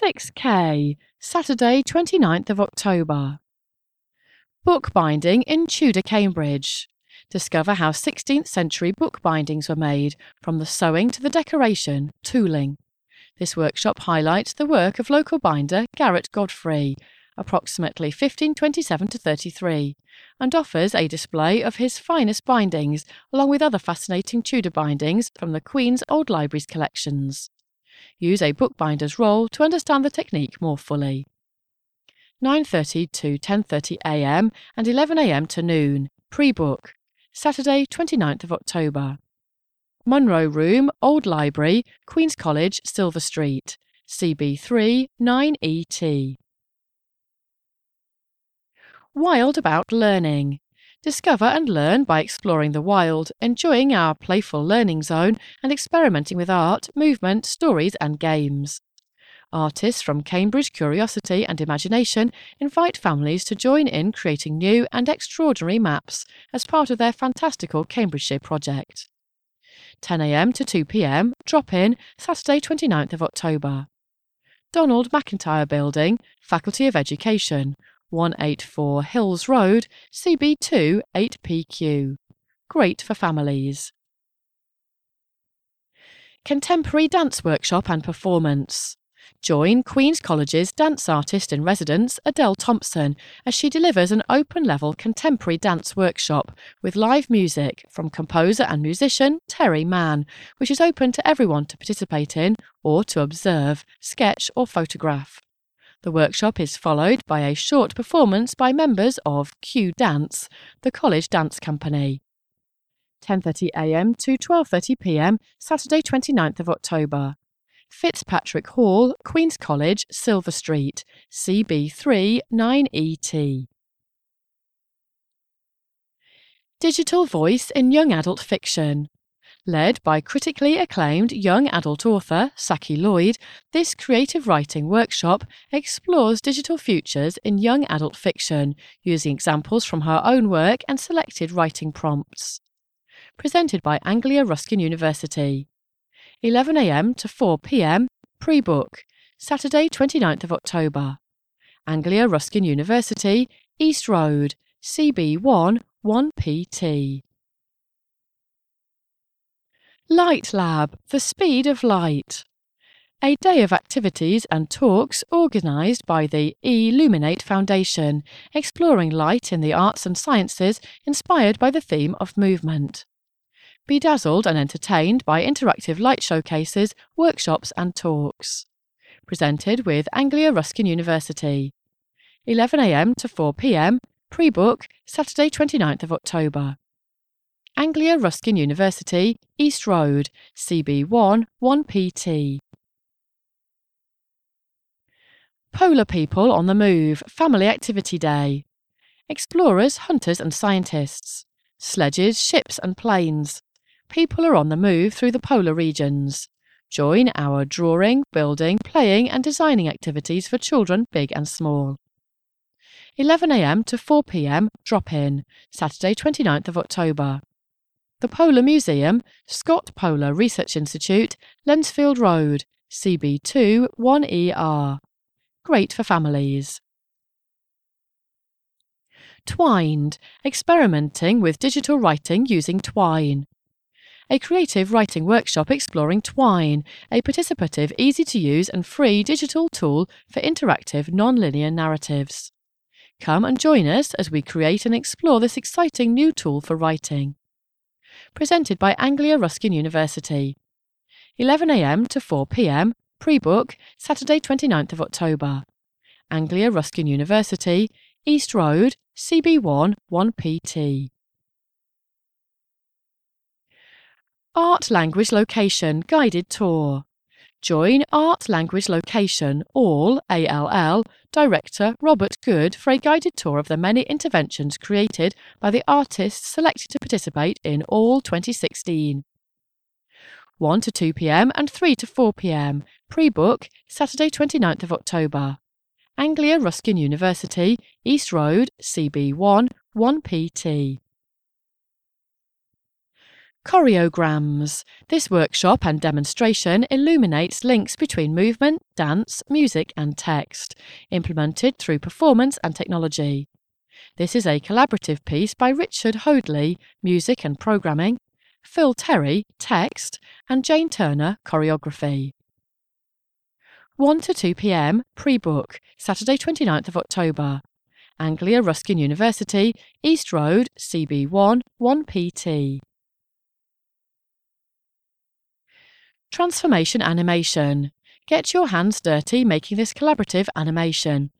6K, Saturday 29th of October. Bookbinding in Tudor Cambridge. Discover how 16th century bookbindings were made, from the sewing to the decoration, tooling. This workshop highlights the work of local binder Garrett Godfrey, approximately 1527 to 33, and offers a display of his finest bindings along with other fascinating Tudor bindings from the Queen's Old Library's collections. Use a bookbinder's roll to understand the technique more fully. 9:30 to 10:30 a.m. and 11 a.m. to noon. Pre-book. Saturday, 29th of October. Munro Room, Old Library, Queen's College, Silver Street. CB3 9ET. Wild about learning. Discover and learn by exploring the wild, enjoying our playful learning zone, and experimenting with art, movement, stories, and games. Artists from Cambridge Curiosity and Imagination invite families to join in creating new and extraordinary maps as part of their fantastical Cambridgeshire project. 10am to 2pm, drop in, Saturday 29th of October. Donald McIntyre Building, Faculty of Education, 184 Hills Road, CB2 8PQ. Great for families. Contemporary Dance Workshop and Performance. Join Queen's College's dance artist in residence, Adele Thompson, as she delivers an open level contemporary dance workshop with live music from composer and musician Terry Mann, which is open to everyone to participate in or to observe, sketch, or photograph. The workshop is followed by a short performance by members of Q Dance, the college dance company. 10:30 a.m. to 12:30 p.m. Saturday 29th of October. Fitzpatrick Hall, Queen's College, Silver Street, CB3 9ET. Digital Voice in Young Adult Fiction. Led by critically acclaimed young adult author Saci Lloyd, this creative writing workshop explores digital futures in young adult fiction, using examples from her own work and selected writing prompts. Presented by Anglia Ruskin University. 11am to 4pm, pre book, Saturday 29th of October. Anglia Ruskin University, East Road, CB1 1PT. Light Lab, the speed of light. A day of activities and talks organised by the Illuminate Foundation, exploring light in the arts and sciences inspired by the theme of movement. Be dazzled and entertained by interactive light showcases, workshops, and talks. Presented with Anglia Ruskin University. 11am to 4pm, pre book, Saturday 29th of October. Anglia Ruskin University, East Road, CB1 1PT. Polar People on the Move Family Activity Day. Explorers, hunters, and scientists. Sledges, ships, and planes. People are on the move through the polar regions. Join our drawing, building, playing, and designing activities for children big and small. 11am to 4pm drop in, Saturday 29th of October. The Polar Museum, Scott Polar Research Institute, Lensfield Road, CB2 1ER. Great for families. Twined, experimenting with digital writing using Twine. A creative writing workshop exploring Twine, a participative, easy to use, and free digital tool for interactive, non linear narratives. Come and join us as we create and explore this exciting new tool for writing presented by Anglia Ruskin University. 11am to 4pm, pre book, Saturday 29th of October. Anglia Ruskin University, East Road, CB1 1PT. Art Language Location Guided Tour. Join Art Language Location, ALL, ALL, Director Robert Good for a guided tour of the many interventions created by the artists selected to participate in ALL 2016. 1 to 2 pm and 3 to 4 pm, pre book, Saturday 29th of October. Anglia Ruskin University, East Road, CB1, 1PT. Choreograms. This workshop and demonstration illuminates links between movement, dance, music, and text, implemented through performance and technology. This is a collaborative piece by Richard Hoadley, music and programming, Phil Terry, text, and Jane Turner, choreography. 1 to 2 pm, pre book, Saturday 29th of October. Anglia Ruskin University, East Road, CB1, 1PT. Transformation animation. Get your hands dirty making this collaborative animation.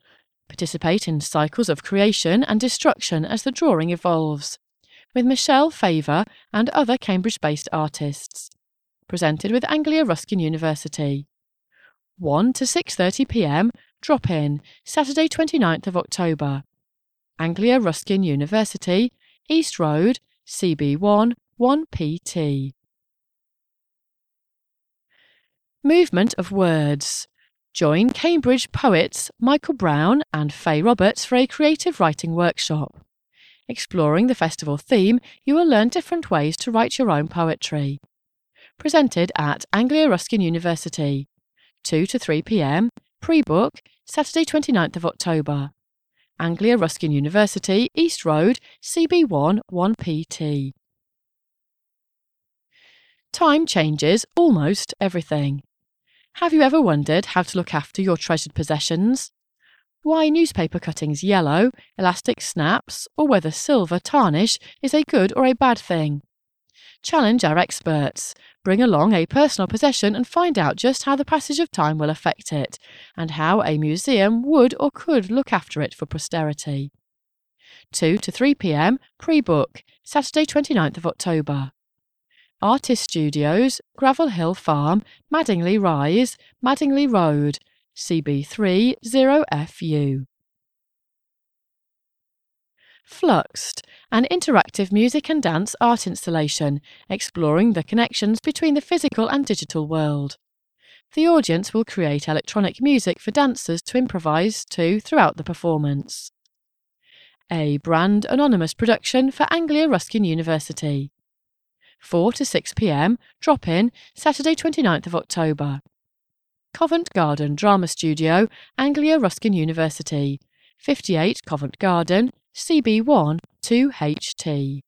Participate in cycles of creation and destruction as the drawing evolves. With Michelle Favour and other Cambridge based artists. Presented with Anglia Ruskin University. 1 to 6:30 p.m. drop in Saturday 29th of October. Anglia Ruskin University, East Road, CB1 1PT. Movement of words. Join Cambridge poets Michael Brown and Faye Roberts for a creative writing workshop. Exploring the festival theme, you will learn different ways to write your own poetry. Presented at Anglia Ruskin University, 2 to 3 pm, pre book, Saturday 29th of October. Anglia Ruskin University, East Road, CB1 1PT. Time changes almost everything. Have you ever wondered how to look after your treasured possessions? Why newspaper cuttings yellow, elastic snaps, or whether silver tarnish is a good or a bad thing? Challenge our experts. Bring along a personal possession and find out just how the passage of time will affect it, and how a museum would or could look after it for posterity. 2 to 3 pm, pre book, Saturday 29th of October. Artist Studios, Gravel Hill Farm, Madingley Rise, Madingley Road, CB3 0FU. Fluxed, an interactive music and dance art installation exploring the connections between the physical and digital world. The audience will create electronic music for dancers to improvise to throughout the performance. A brand anonymous production for Anglia Ruskin University. 4 to 6 pm, drop in, Saturday 29th of October. Covent Garden Drama Studio, Anglia Ruskin University, 58 Covent Garden, CB1 2HT.